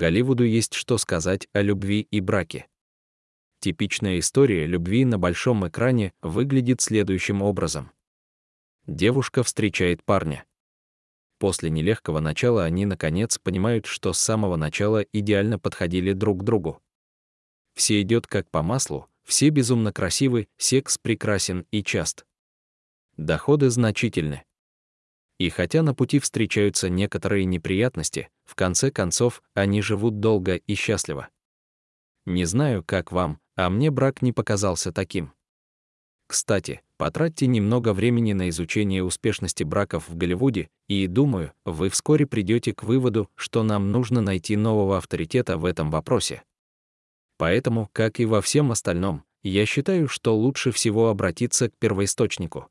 Голливуду есть что сказать о любви и браке. Типичная история любви на большом экране выглядит следующим образом. Девушка встречает парня. После нелегкого начала они, наконец, понимают, что с самого начала идеально подходили друг к другу. Все идет как по маслу, все безумно красивы, секс прекрасен и част. Доходы значительны. И хотя на пути встречаются некоторые неприятности, в конце концов они живут долго и счастливо. Не знаю, как вам, а мне брак не показался таким. Кстати, потратьте немного времени на изучение успешности браков в Голливуде, и, думаю, вы вскоре придете к выводу, что нам нужно найти нового авторитета в этом вопросе. Поэтому, как и во всем остальном, я считаю, что лучше всего обратиться к первоисточнику.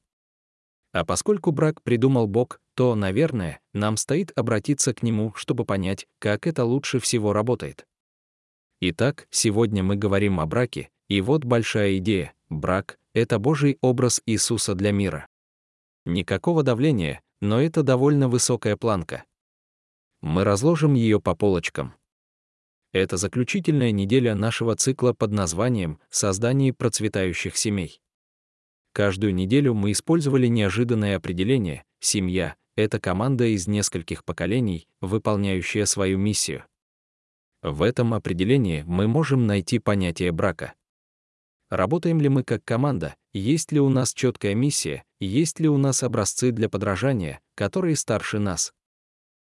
А поскольку брак придумал Бог, то, наверное, нам стоит обратиться к Нему, чтобы понять, как это лучше всего работает. Итак, сегодня мы говорим о браке, и вот большая идея. Брак — это Божий образ Иисуса для мира. Никакого давления, но это довольно высокая планка. Мы разложим ее по полочкам. Это заключительная неделя нашего цикла под названием «Создание процветающих семей». Каждую неделю мы использовали неожиданное определение «семья» — это команда из нескольких поколений, выполняющая свою миссию. В этом определении мы можем найти понятие брака. Работаем ли мы как команда, есть ли у нас четкая миссия, есть ли у нас образцы для подражания, которые старше нас.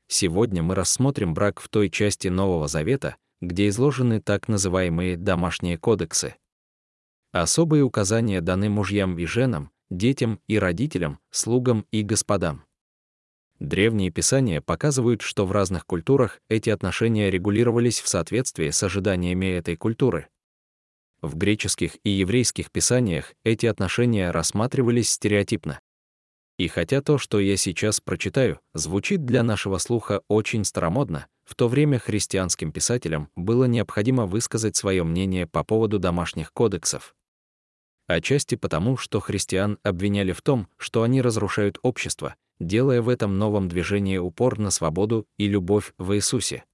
Сегодня мы рассмотрим брак в той части Нового Завета, где изложены так называемые домашние кодексы. Особые указания даны мужьям и женам, детям и родителям, слугам и господам. Древние писания показывают, что в разных культурах эти отношения регулировались в соответствии с ожиданиями этой культуры. В греческих и еврейских писаниях эти отношения рассматривались стереотипно. И хотя то, что я сейчас прочитаю, звучит для нашего слуха очень старомодно, в то время христианским писателям было необходимо высказать свое мнение по поводу домашних кодексов отчасти потому, что христиан обвиняли в том, что они разрушают общество, делая в этом новом движении упор на свободу и любовь в Иисусе.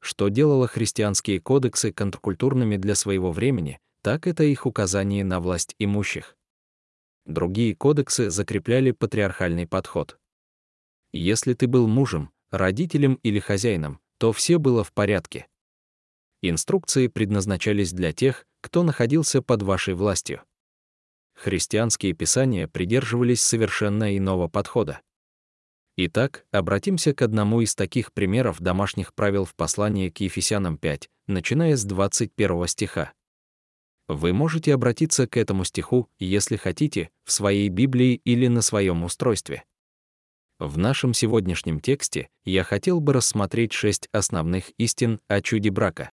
Что делало христианские кодексы контркультурными для своего времени, так это их указание на власть имущих. Другие кодексы закрепляли патриархальный подход. Если ты был мужем, родителем или хозяином, то все было в порядке. Инструкции предназначались для тех, кто находился под вашей властью. Христианские писания придерживались совершенно иного подхода. Итак, обратимся к одному из таких примеров домашних правил в послании к Ефесянам 5, начиная с 21 стиха. Вы можете обратиться к этому стиху, если хотите, в своей Библии или на своем устройстве. В нашем сегодняшнем тексте я хотел бы рассмотреть шесть основных истин о чуде брака.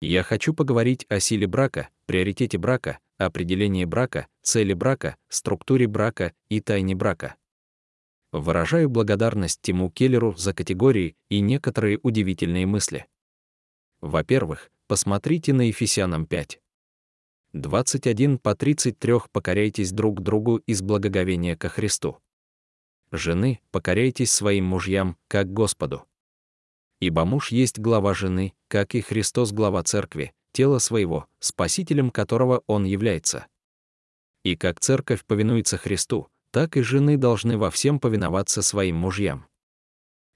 Я хочу поговорить о силе брака, приоритете брака, определении брака, цели брака, структуре брака и тайне брака. Выражаю благодарность Тиму Келлеру за категории и некоторые удивительные мысли. Во-первых, посмотрите на Ефесянам 5. 21 по 33 покоряйтесь друг другу из благоговения ко Христу. Жены, покоряйтесь своим мужьям, как Господу. Ибо муж есть глава жены, как и Христос глава церкви, тело своего, спасителем которого он является. И как церковь повинуется Христу, так и жены должны во всем повиноваться своим мужьям.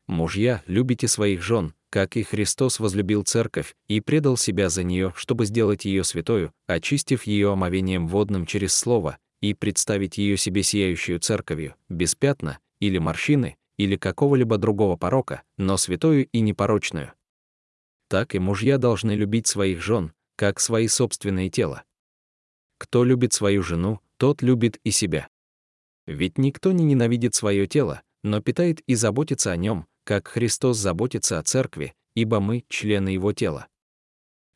Мужья, любите своих жен, как и Христос возлюбил церковь и предал себя за нее, чтобы сделать ее святою, очистив ее омовением водным через слово, и представить ее себе сияющую церковью, без пятна или морщины, или какого-либо другого порока, но святою и непорочную. Так и мужья должны любить своих жен, как свои собственные тела. Кто любит свою жену, тот любит и себя. Ведь никто не ненавидит свое тело, но питает и заботится о нем, как Христос заботится о церкви, ибо мы — члены его тела.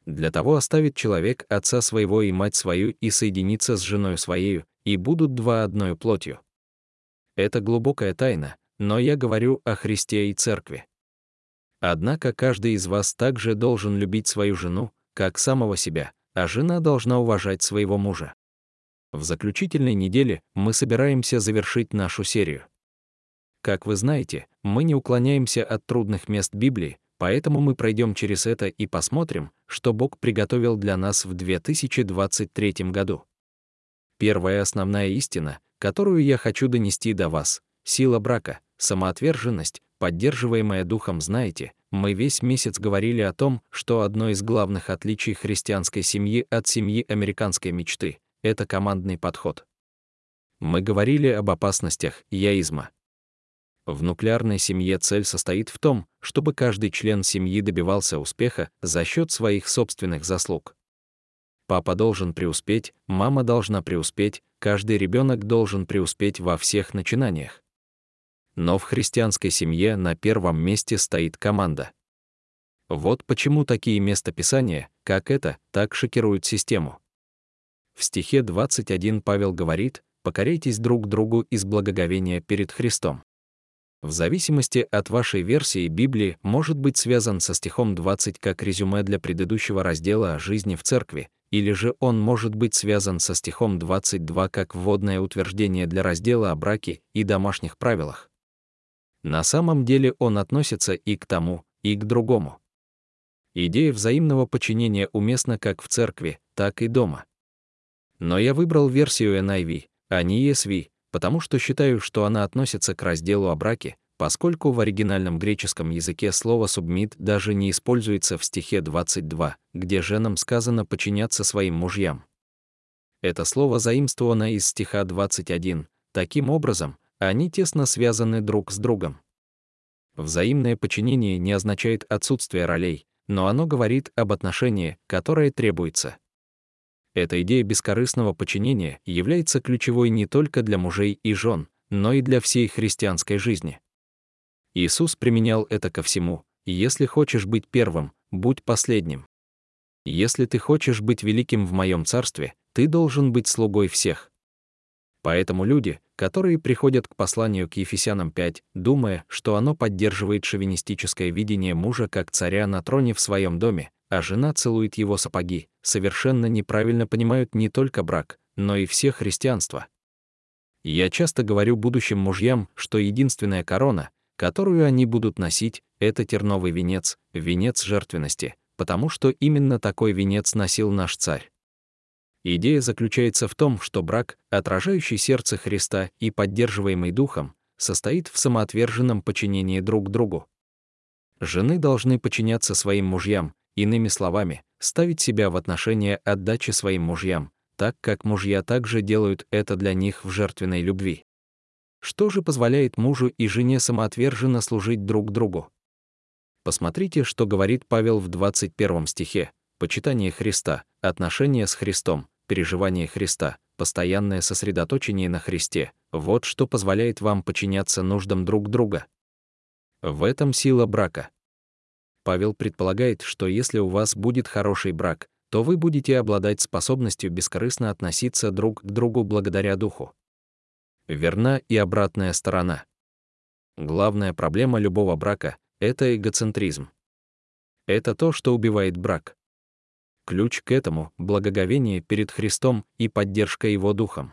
Для того оставит человек отца своего и мать свою и соединится с женой своею, и будут два одной плотью. Это глубокая тайна, но я говорю о Христе и Церкви. Однако каждый из вас также должен любить свою жену, как самого себя, а жена должна уважать своего мужа. В заключительной неделе мы собираемся завершить нашу серию. Как вы знаете, мы не уклоняемся от трудных мест Библии, поэтому мы пройдем через это и посмотрим, что Бог приготовил для нас в 2023 году. Первая основная истина, которую я хочу донести до вас — сила брака, самоотверженность, поддерживаемая духом знаете, мы весь месяц говорили о том, что одно из главных отличий христианской семьи от семьи американской мечты — это командный подход. Мы говорили об опасностях яизма. В нуклеарной семье цель состоит в том, чтобы каждый член семьи добивался успеха за счет своих собственных заслуг. Папа должен преуспеть, мама должна преуспеть, каждый ребенок должен преуспеть во всех начинаниях. Но в христианской семье на первом месте стоит команда. Вот почему такие местописания, как это, так шокируют систему. В стихе 21 Павел говорит, «Покоряйтесь друг другу из благоговения перед Христом» в зависимости от вашей версии Библии может быть связан со стихом 20 как резюме для предыдущего раздела о жизни в церкви, или же он может быть связан со стихом 22 как вводное утверждение для раздела о браке и домашних правилах. На самом деле он относится и к тому, и к другому. Идея взаимного подчинения уместна как в церкви, так и дома. Но я выбрал версию NIV, а не ESV, потому что считаю, что она относится к разделу о браке, поскольку в оригинальном греческом языке слово «субмит» даже не используется в стихе 22, где женам сказано подчиняться своим мужьям. Это слово заимствовано из стиха 21. Таким образом, они тесно связаны друг с другом. Взаимное подчинение не означает отсутствие ролей, но оно говорит об отношении, которое требуется. Эта идея бескорыстного подчинения является ключевой не только для мужей и жен, но и для всей христианской жизни. Иисус применял это ко всему. Если хочешь быть первым, будь последним. Если ты хочешь быть великим в моем царстве, ты должен быть слугой всех. Поэтому люди, которые приходят к посланию к Ефесянам 5, думая, что оно поддерживает шовинистическое видение мужа как царя на троне в своем доме, а жена целует его сапоги, совершенно неправильно понимают не только брак, но и все христианство. Я часто говорю будущим мужьям, что единственная корона, которую они будут носить, это терновый венец, венец жертвенности, потому что именно такой венец носил наш царь. Идея заключается в том, что брак, отражающий сердце Христа и поддерживаемый Духом, состоит в самоотверженном подчинении друг другу. Жены должны подчиняться своим мужьям, Иными словами, ставить себя в отношение отдачи своим мужьям, так как мужья также делают это для них в жертвенной любви. Что же позволяет мужу и жене самоотверженно служить друг другу? Посмотрите, что говорит Павел в 21 стихе. Почитание Христа, отношения с Христом, переживание Христа, постоянное сосредоточение на Христе — вот что позволяет вам подчиняться нуждам друг друга. В этом сила брака. Павел предполагает, что если у вас будет хороший брак, то вы будете обладать способностью бескорыстно относиться друг к другу благодаря духу. Верна и обратная сторона. Главная проблема любого брака — это эгоцентризм. Это то, что убивает брак. Ключ к этому — благоговение перед Христом и поддержка Его Духом.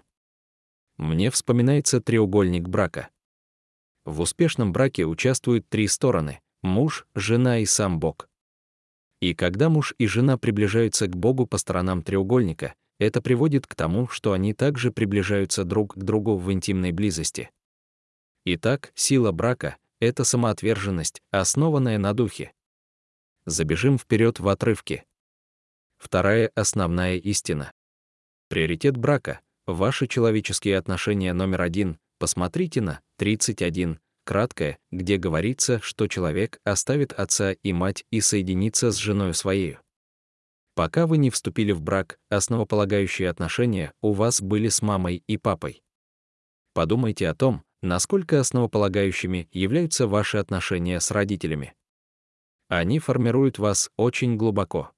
Мне вспоминается треугольник брака. В успешном браке участвуют три стороны муж, жена и сам Бог. И когда муж и жена приближаются к Богу по сторонам треугольника, это приводит к тому, что они также приближаются друг к другу в интимной близости. Итак, сила брака — это самоотверженность, основанная на духе. Забежим вперед в отрывке. Вторая основная истина. Приоритет брака — ваши человеческие отношения номер один. Посмотрите на 31, краткое, где говорится, что человек оставит отца и мать и соединится с женой своей. Пока вы не вступили в брак, основополагающие отношения у вас были с мамой и папой. Подумайте о том, насколько основополагающими являются ваши отношения с родителями. Они формируют вас очень глубоко.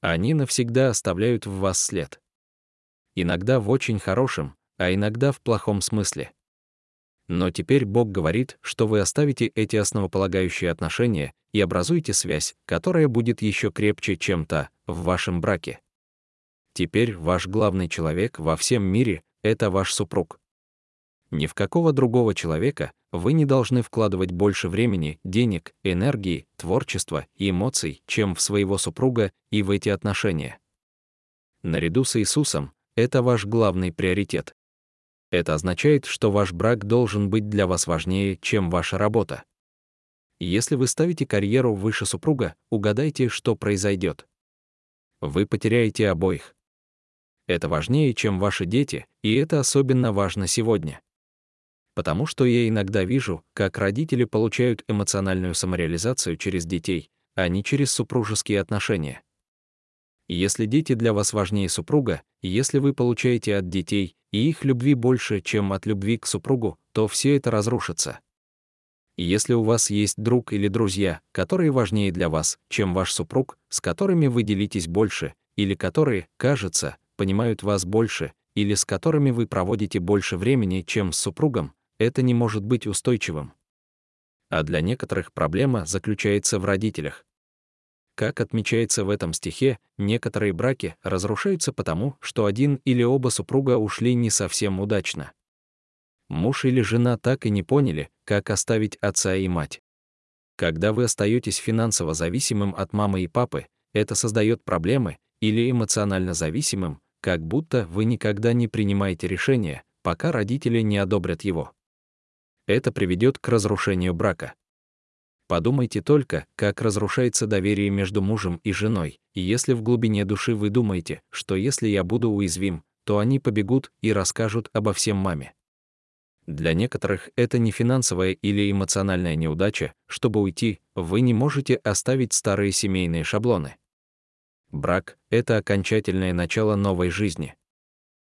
Они навсегда оставляют в вас след. Иногда в очень хорошем, а иногда в плохом смысле. Но теперь Бог говорит, что вы оставите эти основополагающие отношения и образуете связь, которая будет еще крепче, чем та в вашем браке. Теперь ваш главный человек во всем мире — это ваш супруг. Ни в какого другого человека вы не должны вкладывать больше времени, денег, энергии, творчества и эмоций, чем в своего супруга и в эти отношения. Наряду с Иисусом это ваш главный приоритет. Это означает, что ваш брак должен быть для вас важнее, чем ваша работа. Если вы ставите карьеру выше супруга, угадайте, что произойдет. Вы потеряете обоих. Это важнее, чем ваши дети, и это особенно важно сегодня. Потому что я иногда вижу, как родители получают эмоциональную самореализацию через детей, а не через супружеские отношения. Если дети для вас важнее супруга, если вы получаете от детей и их любви больше, чем от любви к супругу, то все это разрушится. Если у вас есть друг или друзья, которые важнее для вас, чем ваш супруг, с которыми вы делитесь больше, или которые, кажется, понимают вас больше, или с которыми вы проводите больше времени, чем с супругом, это не может быть устойчивым. А для некоторых проблема заключается в родителях. Как отмечается в этом стихе, некоторые браки разрушаются потому, что один или оба супруга ушли не совсем удачно. Муж или жена так и не поняли, как оставить отца и мать. Когда вы остаетесь финансово зависимым от мамы и папы, это создает проблемы, или эмоционально зависимым, как будто вы никогда не принимаете решения, пока родители не одобрят его. Это приведет к разрушению брака. Подумайте только, как разрушается доверие между мужем и женой, и если в глубине души вы думаете, что если я буду уязвим, то они побегут и расскажут обо всем маме. Для некоторых это не финансовая или эмоциональная неудача, чтобы уйти, вы не можете оставить старые семейные шаблоны. Брак — это окончательное начало новой жизни.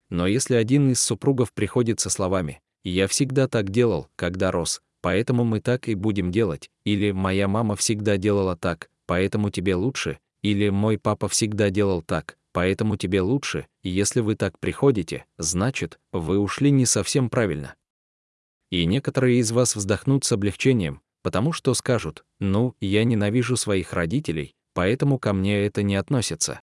Но если один из супругов приходит со словами «я всегда так делал, когда рос, поэтому мы так и будем делать», или «моя мама всегда делала так, поэтому тебе лучше», или «мой папа всегда делал так, поэтому тебе лучше», если вы так приходите, значит, вы ушли не совсем правильно. И некоторые из вас вздохнут с облегчением, потому что скажут «ну, я ненавижу своих родителей, поэтому ко мне это не относится.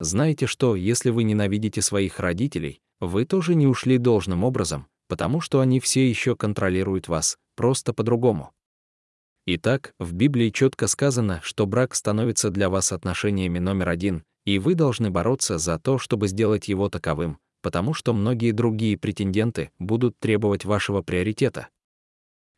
Знаете что, если вы ненавидите своих родителей, вы тоже не ушли должным образом, потому что они все еще контролируют вас, просто по-другому. Итак, в Библии четко сказано, что брак становится для вас отношениями номер один, и вы должны бороться за то, чтобы сделать его таковым, потому что многие другие претенденты будут требовать вашего приоритета.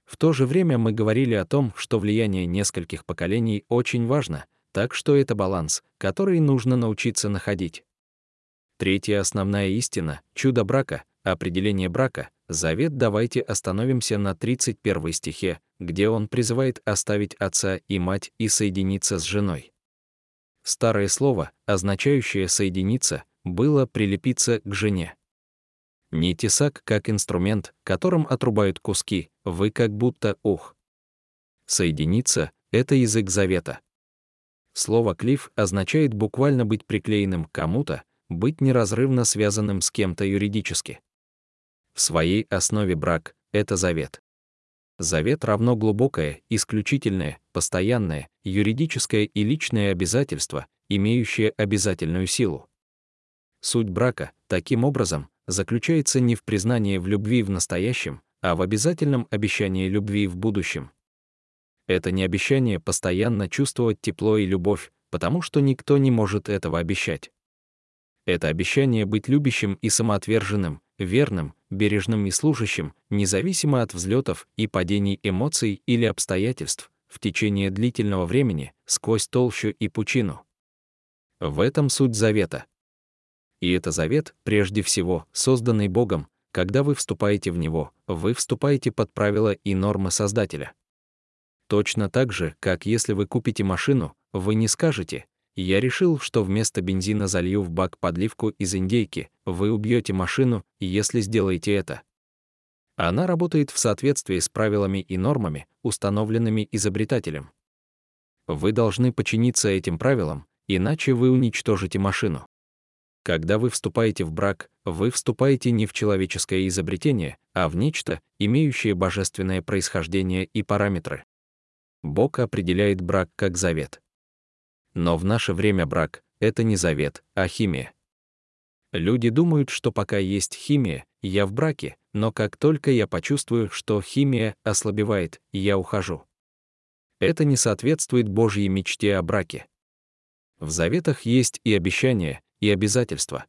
В то же время мы говорили о том, что влияние нескольких поколений очень важно — так что это баланс, который нужно научиться находить. Третья основная истина — чудо брака, определение брака, завет давайте остановимся на 31 стихе, где он призывает оставить отца и мать и соединиться с женой. Старое слово, означающее «соединиться», было «прилепиться к жене». Не тесак как инструмент, которым отрубают куски, вы как будто ух. Соединиться — это язык завета. Слово «клиф» означает буквально быть приклеенным к кому-то, быть неразрывно связанным с кем-то юридически. В своей основе брак — это завет. Завет равно глубокое, исключительное, постоянное, юридическое и личное обязательство, имеющее обязательную силу. Суть брака, таким образом, заключается не в признании в любви в настоящем, а в обязательном обещании любви в будущем. Это не обещание постоянно чувствовать тепло и любовь, потому что никто не может этого обещать. Это обещание быть любящим и самоотверженным, верным, бережным и служащим, независимо от взлетов и падений эмоций или обстоятельств, в течение длительного времени, сквозь толщу и пучину. В этом суть завета. И это завет, прежде всего, созданный Богом, когда вы вступаете в него, вы вступаете под правила и нормы Создателя. Точно так же, как если вы купите машину, вы не скажете «Я решил, что вместо бензина залью в бак подливку из индейки», вы убьете машину, если сделаете это. Она работает в соответствии с правилами и нормами, установленными изобретателем. Вы должны подчиниться этим правилам, иначе вы уничтожите машину. Когда вы вступаете в брак, вы вступаете не в человеческое изобретение, а в нечто, имеющее божественное происхождение и параметры. Бог определяет брак как завет. Но в наше время брак — это не завет, а химия. Люди думают, что пока есть химия, я в браке, но как только я почувствую, что химия ослабевает, я ухожу. Это не соответствует Божьей мечте о браке. В заветах есть и обещания, и обязательства.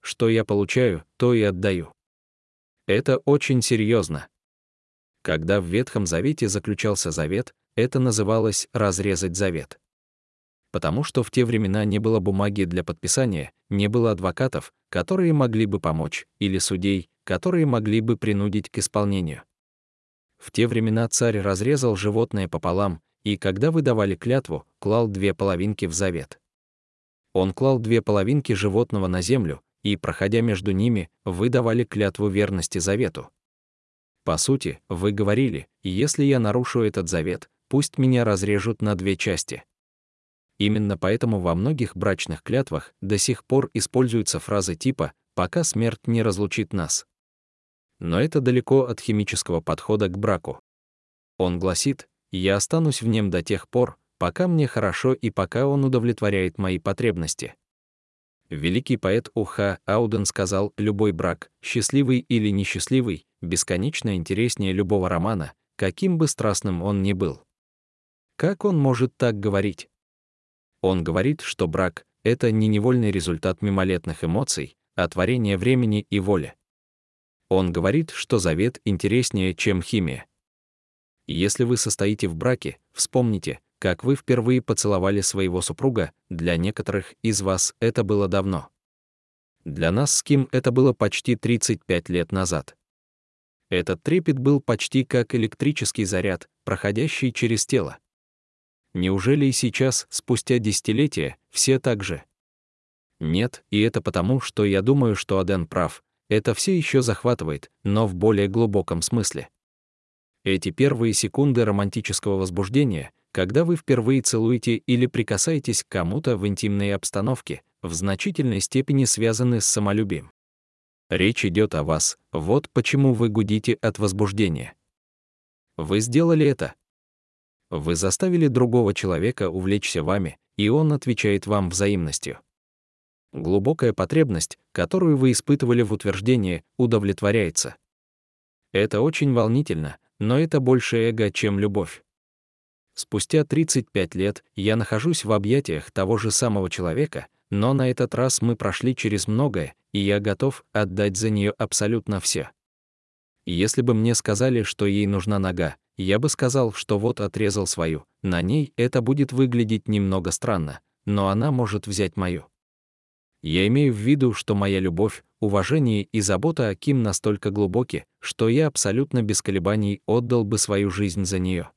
Что я получаю, то и отдаю. Это очень серьезно. Когда в Ветхом Завете заключался завет, это называлось «разрезать завет». Потому что в те времена не было бумаги для подписания, не было адвокатов, которые могли бы помочь, или судей, которые могли бы принудить к исполнению. В те времена царь разрезал животное пополам, и когда вы давали клятву, клал две половинки в завет. Он клал две половинки животного на землю, и, проходя между ними, вы давали клятву верности завету. По сути, вы говорили, если я нарушу этот завет, пусть меня разрежут на две части. Именно поэтому во многих брачных клятвах до сих пор используются фразы типа «пока смерть не разлучит нас». Но это далеко от химического подхода к браку. Он гласит «я останусь в нем до тех пор, пока мне хорошо и пока он удовлетворяет мои потребности». Великий поэт Уха Ауден сказал «любой брак, счастливый или несчастливый, бесконечно интереснее любого романа, каким бы страстным он ни был». Как он может так говорить? Он говорит, что брак — это не невольный результат мимолетных эмоций, а творение времени и воли. Он говорит, что завет интереснее, чем химия. Если вы состоите в браке, вспомните, как вы впервые поцеловали своего супруга, для некоторых из вас это было давно. Для нас с Ким это было почти 35 лет назад. Этот трепет был почти как электрический заряд, проходящий через тело. Неужели и сейчас, спустя десятилетия, все так же? Нет, и это потому, что я думаю, что Аден прав. Это все еще захватывает, но в более глубоком смысле. Эти первые секунды романтического возбуждения, когда вы впервые целуете или прикасаетесь к кому-то в интимной обстановке, в значительной степени связаны с самолюбием. Речь идет о вас, вот почему вы гудите от возбуждения. Вы сделали это. Вы заставили другого человека увлечься вами, и он отвечает вам взаимностью. Глубокая потребность, которую вы испытывали в утверждении, удовлетворяется. Это очень волнительно, но это больше эго, чем любовь. Спустя 35 лет я нахожусь в объятиях того же самого человека, но на этот раз мы прошли через многое, и я готов отдать за нее абсолютно все. Если бы мне сказали, что ей нужна нога, я бы сказал, что вот отрезал свою, на ней это будет выглядеть немного странно, но она может взять мою. Я имею в виду, что моя любовь, уважение и забота о Ким настолько глубоки, что я абсолютно без колебаний отдал бы свою жизнь за нее.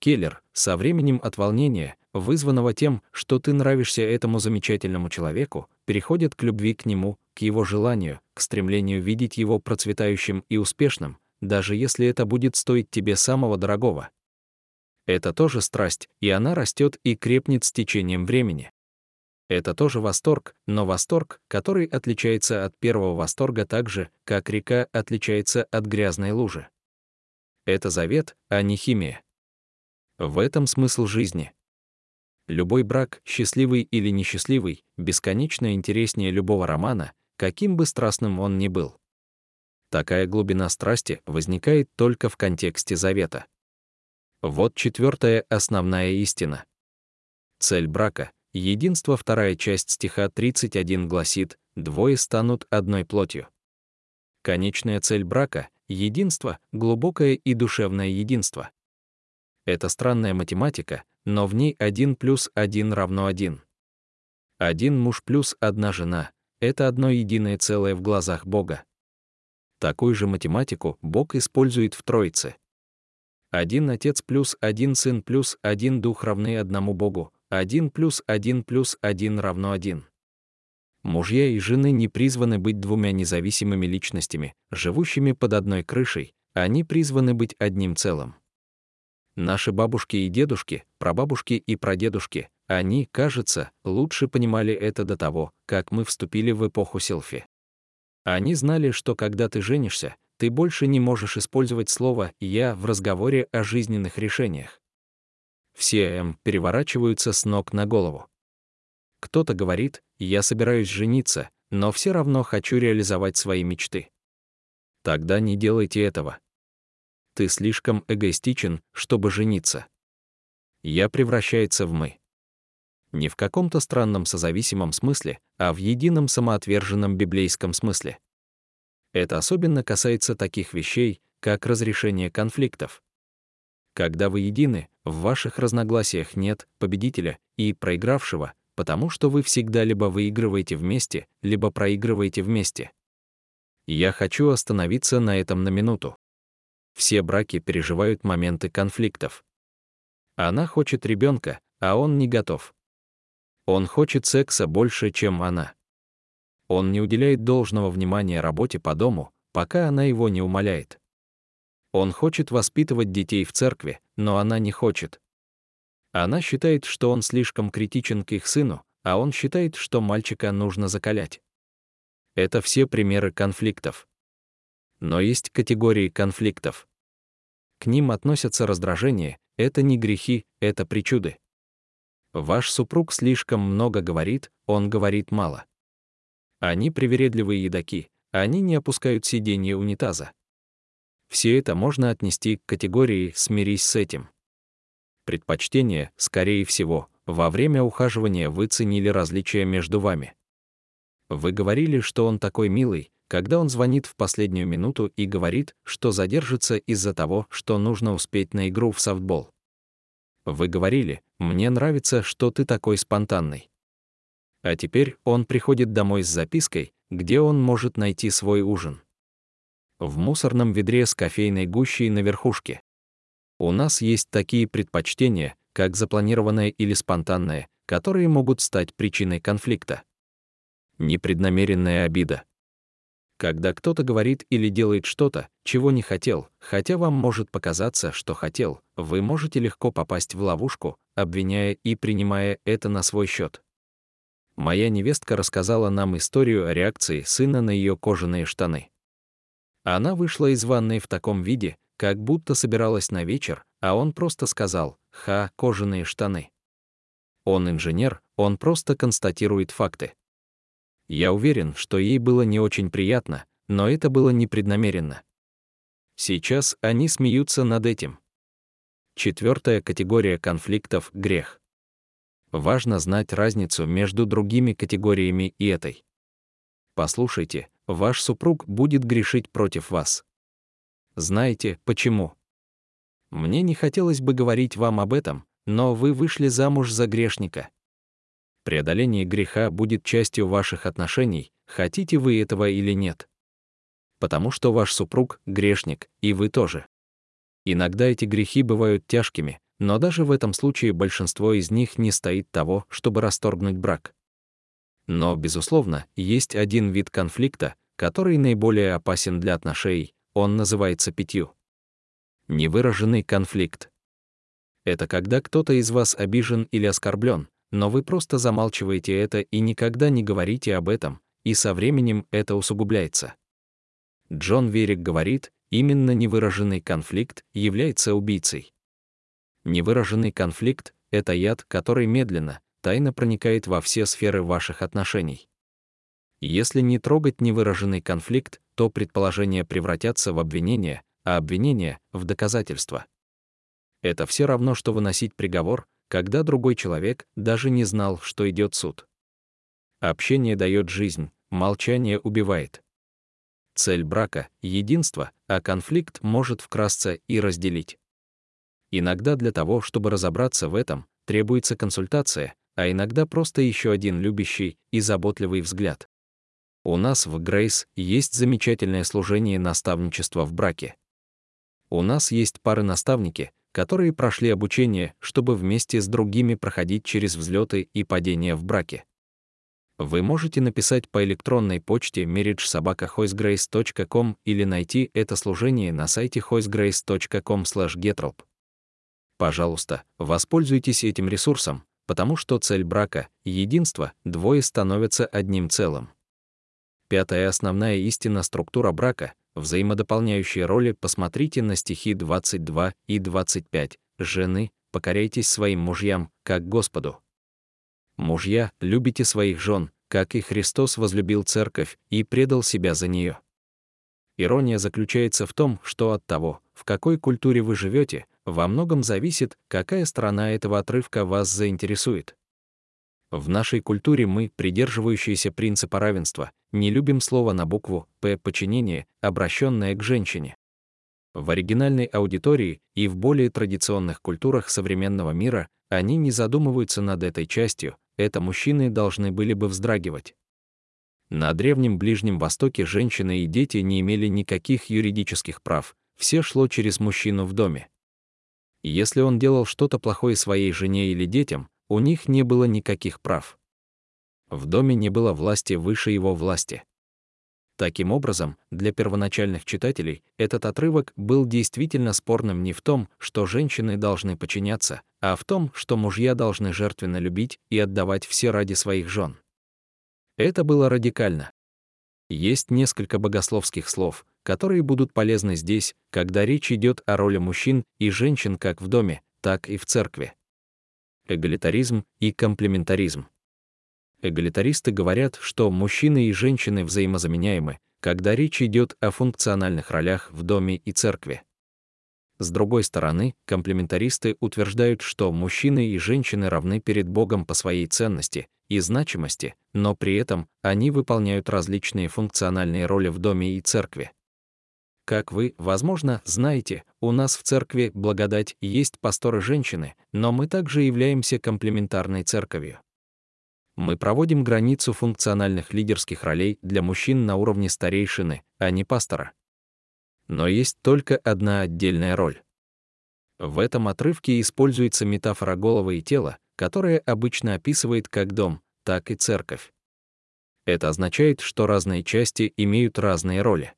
Келлер, со временем от волнения, вызванного тем, что ты нравишься этому замечательному человеку, переходит к любви к нему, к его желанию, к стремлению видеть его процветающим и успешным, даже если это будет стоить тебе самого дорогого. Это тоже страсть, и она растет и крепнет с течением времени. Это тоже восторг, но восторг, который отличается от первого восторга так же, как река отличается от грязной лужи. Это завет, а не химия. В этом смысл жизни. Любой брак, счастливый или несчастливый, бесконечно интереснее любого романа, каким бы страстным он ни был. Такая глубина страсти возникает только в контексте завета. Вот четвертая основная истина. Цель брака, единство вторая часть стиха 31 гласит «двое станут одной плотью». Конечная цель брака — единство, глубокое и душевное единство. Это странная математика, но в ней 1 плюс 1 равно 1. Один муж плюс одна жена — это одно единое целое в глазах Бога. Такую же математику Бог использует в Троице. Один Отец плюс один Сын плюс один Дух равны одному Богу, один плюс один плюс один равно один. Мужья и жены не призваны быть двумя независимыми личностями, живущими под одной крышей, они призваны быть одним целым. Наши бабушки и дедушки, прабабушки и прадедушки, они, кажется, лучше понимали это до того, как мы вступили в эпоху селфи. Они знали, что когда ты женишься, ты больше не можешь использовать слово «я» в разговоре о жизненных решениях. Все М переворачиваются с ног на голову. Кто-то говорит «я собираюсь жениться, но все равно хочу реализовать свои мечты». Тогда не делайте этого. Ты слишком эгоистичен, чтобы жениться. Я превращается в мы. Не в каком-то странном созависимом смысле, а в едином самоотверженном библейском смысле. Это особенно касается таких вещей, как разрешение конфликтов. Когда вы едины, в ваших разногласиях нет победителя и проигравшего, потому что вы всегда либо выигрываете вместе, либо проигрываете вместе. Я хочу остановиться на этом на минуту. Все браки переживают моменты конфликтов. Она хочет ребенка, а он не готов. Он хочет секса больше, чем она. Он не уделяет должного внимания работе по дому, пока она его не умоляет. Он хочет воспитывать детей в церкви, но она не хочет. Она считает, что он слишком критичен к их сыну, а он считает, что мальчика нужно закалять. Это все примеры конфликтов. Но есть категории конфликтов. К ним относятся раздражение, это не грехи, это причуды. Ваш супруг слишком много говорит, он говорит мало. Они привередливые едоки, они не опускают сиденье унитаза. Все это можно отнести к категории «смирись с этим». Предпочтение, скорее всего, во время ухаживания вы ценили различия между вами. Вы говорили, что он такой милый, когда он звонит в последнюю минуту и говорит, что задержится из-за того, что нужно успеть на игру в софтбол. Вы говорили, мне нравится, что ты такой спонтанный. А теперь он приходит домой с запиской, где он может найти свой ужин. В мусорном ведре с кофейной гущей на верхушке. У нас есть такие предпочтения, как запланированное или спонтанное, которые могут стать причиной конфликта. Непреднамеренная обида. Когда кто-то говорит или делает что-то, чего не хотел, хотя вам может показаться, что хотел, вы можете легко попасть в ловушку, обвиняя и принимая это на свой счет. Моя невестка рассказала нам историю о реакции сына на ее кожаные штаны. Она вышла из ванной в таком виде, как будто собиралась на вечер, а он просто сказал «Ха, кожаные штаны». Он инженер, он просто констатирует факты. Я уверен, что ей было не очень приятно, но это было непреднамеренно. Сейчас они смеются над этим. Четвертая категория конфликтов — грех. Важно знать разницу между другими категориями и этой. Послушайте, ваш супруг будет грешить против вас. Знаете, почему? Мне не хотелось бы говорить вам об этом, но вы вышли замуж за грешника. Преодоление греха будет частью ваших отношений, хотите вы этого или нет. Потому что ваш супруг — грешник, и вы тоже. Иногда эти грехи бывают тяжкими, но даже в этом случае большинство из них не стоит того, чтобы расторгнуть брак. Но, безусловно, есть один вид конфликта, который наиболее опасен для отношений, он называется пятью. Невыраженный конфликт. Это когда кто-то из вас обижен или оскорблен, но вы просто замалчиваете это и никогда не говорите об этом, и со временем это усугубляется. Джон Верик говорит, именно невыраженный конфликт является убийцей. Невыраженный конфликт — это яд, который медленно, тайно проникает во все сферы ваших отношений. Если не трогать невыраженный конфликт, то предположения превратятся в обвинения, а обвинения — в доказательства. Это все равно, что выносить приговор, когда другой человек даже не знал, что идет суд. Общение дает жизнь, молчание убивает. Цель брака — единство, а конфликт может вкрасться и разделить. Иногда для того, чтобы разобраться в этом, требуется консультация, а иногда просто еще один любящий и заботливый взгляд. У нас в Грейс есть замечательное служение наставничества в браке. У нас есть пары-наставники, которые прошли обучение, чтобы вместе с другими проходить через взлеты и падения в браке. Вы можете написать по электронной почте marriagesobakahoisgrace.com или найти это служение на сайте hoisgrace.com/getrop. Пожалуйста, воспользуйтесь этим ресурсом, потому что цель брака — единство, двое становятся одним целым. Пятая основная истина структура брака взаимодополняющие роли посмотрите на стихи 22 и 25. Жены, покоряйтесь своим мужьям, как Господу. Мужья, любите своих жен, как и Христос возлюбил церковь и предал себя за нее. Ирония заключается в том, что от того, в какой культуре вы живете, во многом зависит, какая сторона этого отрывка вас заинтересует. В нашей культуре мы, придерживающиеся принципа равенства, не любим слово на букву «п» подчинение, обращенное к женщине. В оригинальной аудитории и в более традиционных культурах современного мира они не задумываются над этой частью, это мужчины должны были бы вздрагивать. На Древнем Ближнем Востоке женщины и дети не имели никаких юридических прав, все шло через мужчину в доме. Если он делал что-то плохое своей жене или детям, у них не было никаких прав. В доме не было власти выше его власти. Таким образом, для первоначальных читателей этот отрывок был действительно спорным не в том, что женщины должны подчиняться, а в том, что мужья должны жертвенно любить и отдавать все ради своих жен. Это было радикально. Есть несколько богословских слов, которые будут полезны здесь, когда речь идет о роли мужчин и женщин как в доме, так и в церкви. Эгалитаризм и комплементаризм. Эгалитаристы говорят, что мужчины и женщины взаимозаменяемы, когда речь идет о функциональных ролях в доме и церкви. С другой стороны, комплементаристы утверждают, что мужчины и женщины равны перед Богом по своей ценности и значимости, но при этом они выполняют различные функциональные роли в доме и церкви. Как вы, возможно, знаете, у нас в церкви благодать есть пасторы-женщины, но мы также являемся комплементарной церковью. Мы проводим границу функциональных лидерских ролей для мужчин на уровне старейшины, а не пастора. Но есть только одна отдельная роль. В этом отрывке используется метафора головы и тела, которая обычно описывает как дом, так и церковь. Это означает, что разные части имеют разные роли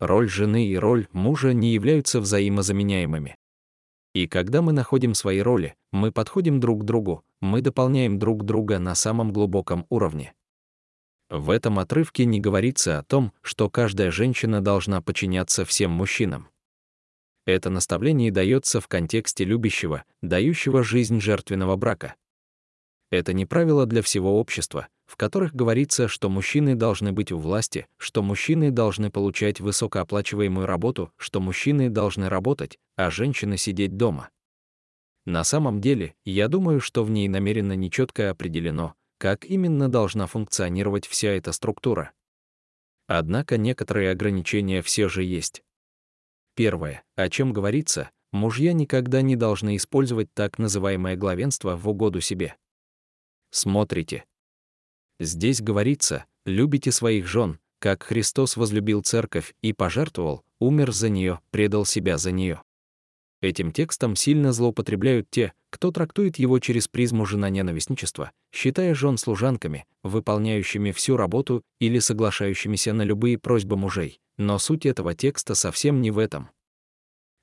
роль жены и роль мужа не являются взаимозаменяемыми. И когда мы находим свои роли, мы подходим друг к другу, мы дополняем друг друга на самом глубоком уровне. В этом отрывке не говорится о том, что каждая женщина должна подчиняться всем мужчинам. Это наставление дается в контексте любящего, дающего жизнь жертвенного брака. Это не правило для всего общества, в которых говорится, что мужчины должны быть у власти, что мужчины должны получать высокооплачиваемую работу, что мужчины должны работать, а женщины сидеть дома. На самом деле, я думаю, что в ней намеренно нечетко определено, как именно должна функционировать вся эта структура. Однако некоторые ограничения все же есть. Первое, о чем говорится, мужья никогда не должны использовать так называемое главенство в угоду себе. Смотрите, Здесь говорится, любите своих жен, как Христос возлюбил церковь и пожертвовал, умер за нее, предал себя за нее. Этим текстом сильно злоупотребляют те, кто трактует его через призму жена-ненавистничества, считая жен служанками, выполняющими всю работу или соглашающимися на любые просьбы мужей. Но суть этого текста совсем не в этом.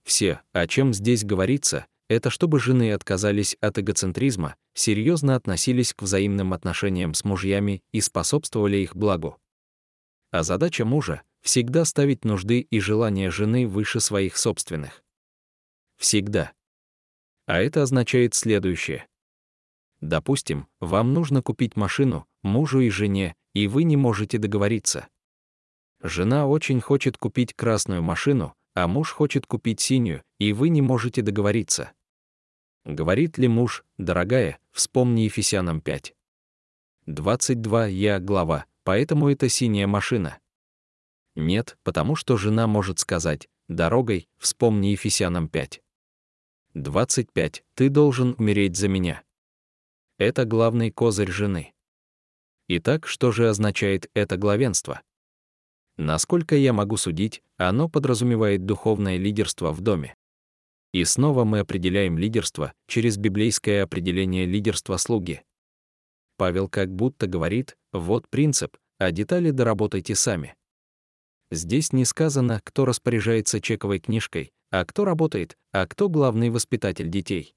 Все, о чем здесь говорится, это чтобы жены отказались от эгоцентризма, серьезно относились к взаимным отношениям с мужьями и способствовали их благу. А задача мужа — всегда ставить нужды и желания жены выше своих собственных. Всегда. А это означает следующее. Допустим, вам нужно купить машину, мужу и жене, и вы не можете договориться. Жена очень хочет купить красную машину, а муж хочет купить синюю, и вы не можете договориться. Говорит ли муж, дорогая, вспомни Ефесянам 5. 22 я глава, поэтому это синяя машина. Нет, потому что жена может сказать, дорогой, вспомни Ефесянам 5. 25 ты должен умереть за меня. Это главный козырь жены. Итак, что же означает это главенство? Насколько я могу судить, оно подразумевает духовное лидерство в доме. И снова мы определяем лидерство через библейское определение лидерства слуги. Павел как будто говорит, вот принцип, а детали доработайте сами. Здесь не сказано, кто распоряжается чековой книжкой, а кто работает, а кто главный воспитатель детей.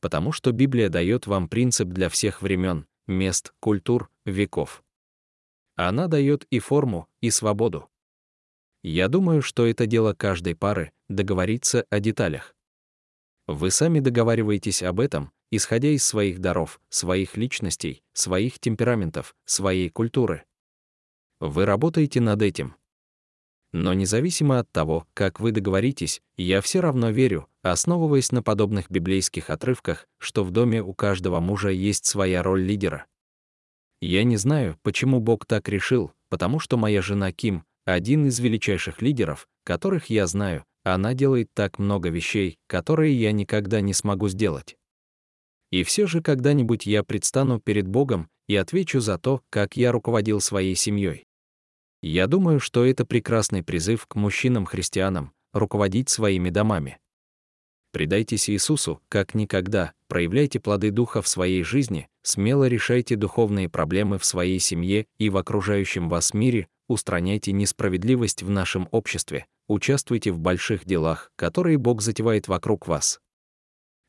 Потому что Библия дает вам принцип для всех времен, мест, культур, веков. Она дает и форму, и свободу. Я думаю, что это дело каждой пары — договориться о деталях. Вы сами договариваетесь об этом, исходя из своих даров, своих личностей, своих темпераментов, своей культуры. Вы работаете над этим. Но независимо от того, как вы договоритесь, я все равно верю, основываясь на подобных библейских отрывках, что в доме у каждого мужа есть своя роль лидера. Я не знаю, почему Бог так решил, потому что моя жена Ким — один из величайших лидеров, которых я знаю, она делает так много вещей, которые я никогда не смогу сделать. И все же когда-нибудь я предстану перед Богом и отвечу за то, как я руководил своей семьей. Я думаю, что это прекрасный призыв к мужчинам-христианам руководить своими домами. Предайтесь Иисусу, как никогда, проявляйте плоды Духа в своей жизни, смело решайте духовные проблемы в своей семье и в окружающем вас мире, устраняйте несправедливость в нашем обществе, участвуйте в больших делах, которые Бог затевает вокруг вас.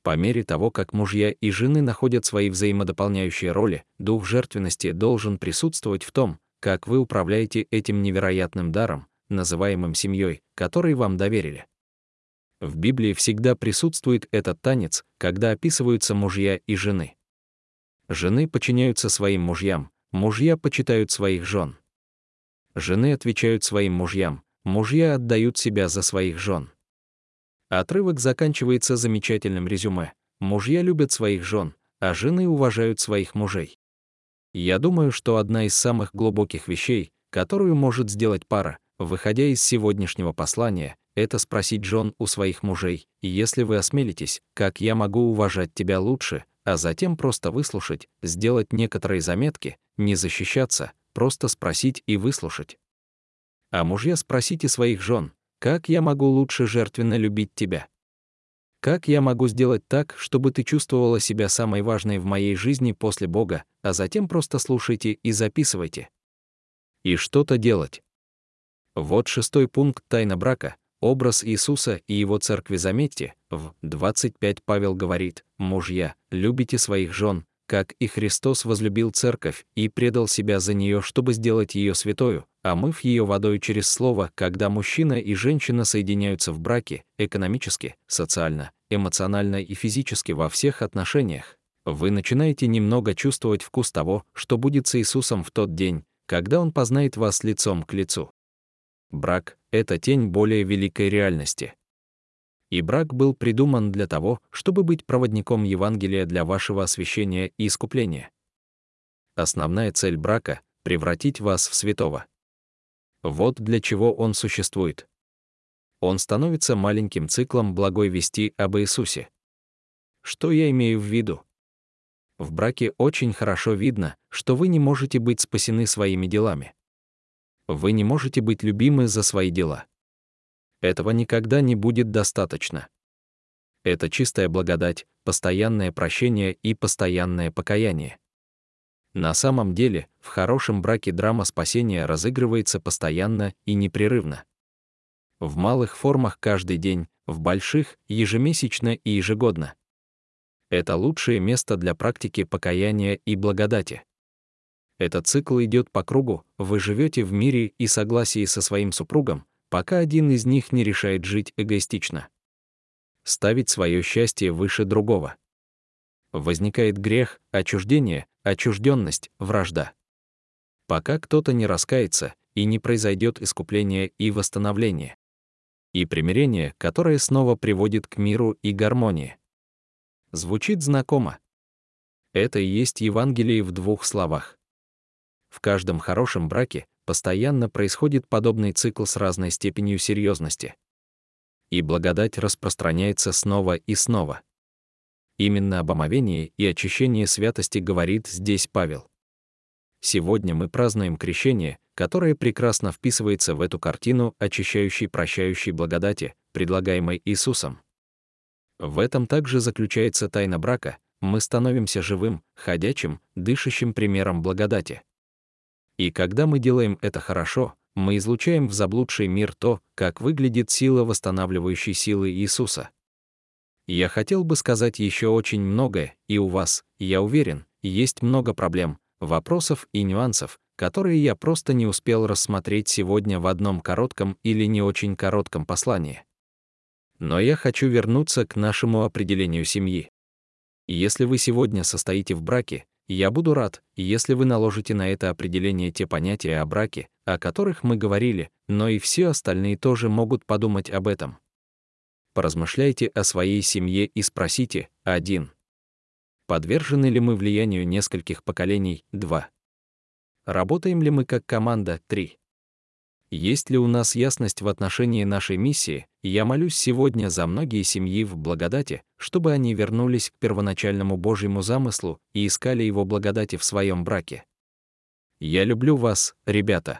По мере того, как мужья и жены находят свои взаимодополняющие роли, дух жертвенности должен присутствовать в том, как вы управляете этим невероятным даром, называемым семьей, который вам доверили. В Библии всегда присутствует этот танец, когда описываются мужья и жены. Жены подчиняются своим мужьям, мужья почитают своих жен. Жены отвечают своим мужьям, мужья отдают себя за своих жен. Отрывок заканчивается замечательным резюме. Мужья любят своих жен, а жены уважают своих мужей. Я думаю, что одна из самых глубоких вещей, которую может сделать пара, выходя из сегодняшнего послания, это спросить жен у своих мужей, если вы осмелитесь, как я могу уважать тебя лучше, а затем просто выслушать, сделать некоторые заметки, не защищаться, просто спросить и выслушать. А мужья спросите своих жен, как я могу лучше жертвенно любить тебя? Как я могу сделать так, чтобы ты чувствовала себя самой важной в моей жизни после Бога, а затем просто слушайте и записывайте? И что-то делать. Вот шестой пункт тайна брака, образ Иисуса и его церкви заметьте, в 25 Павел говорит, «Мужья, любите своих жен, как и Христос возлюбил церковь и предал себя за нее, чтобы сделать ее святою, омыв ее водой через слово, когда мужчина и женщина соединяются в браке, экономически, социально, эмоционально и физически во всех отношениях, вы начинаете немного чувствовать вкус того, что будет с Иисусом в тот день, когда Он познает вас лицом к лицу. Брак — это тень более великой реальности. И брак был придуман для того, чтобы быть проводником Евангелия для вашего освящения и искупления. Основная цель брака — превратить вас в святого. Вот для чего он существует. Он становится маленьким циклом благой вести об Иисусе. Что я имею в виду? В браке очень хорошо видно, что вы не можете быть спасены своими делами. Вы не можете быть любимы за свои дела. Этого никогда не будет достаточно. Это чистая благодать, постоянное прощение и постоянное покаяние. На самом деле, в хорошем браке драма спасения разыгрывается постоянно и непрерывно. В малых формах каждый день, в больших — ежемесячно и ежегодно. Это лучшее место для практики покаяния и благодати. Этот цикл идет по кругу, вы живете в мире и согласии со своим супругом, пока один из них не решает жить эгоистично. Ставить свое счастье выше другого. Возникает грех, отчуждение, отчужденность, вражда. Пока кто-то не раскается и не произойдет искупление и восстановление. И примирение, которое снова приводит к миру и гармонии. Звучит знакомо. Это и есть Евангелие в двух словах. В каждом хорошем браке постоянно происходит подобный цикл с разной степенью серьезности. И благодать распространяется снова и снова. Именно об омовении и очищении святости говорит здесь Павел. Сегодня мы празднуем крещение, которое прекрасно вписывается в эту картину очищающей прощающей благодати, предлагаемой Иисусом. В этом также заключается тайна брака, мы становимся живым, ходячим, дышащим примером благодати. И когда мы делаем это хорошо, мы излучаем в заблудший мир то, как выглядит сила восстанавливающей силы Иисуса. Я хотел бы сказать еще очень многое, и у вас, я уверен, есть много проблем, вопросов и нюансов, которые я просто не успел рассмотреть сегодня в одном коротком или не очень коротком послании. Но я хочу вернуться к нашему определению семьи. Если вы сегодня состоите в браке, Я буду рад, если вы наложите на это определение те понятия о браке, о которых мы говорили, но и все остальные тоже могут подумать об этом. Поразмышляйте о своей семье и спросите, один. Подвержены ли мы влиянию нескольких поколений, два. Работаем ли мы как команда, три. Есть ли у нас ясность в отношении нашей миссии? Я молюсь сегодня за многие семьи в благодати, чтобы они вернулись к первоначальному Божьему замыслу и искали его благодати в своем браке. Я люблю вас, ребята.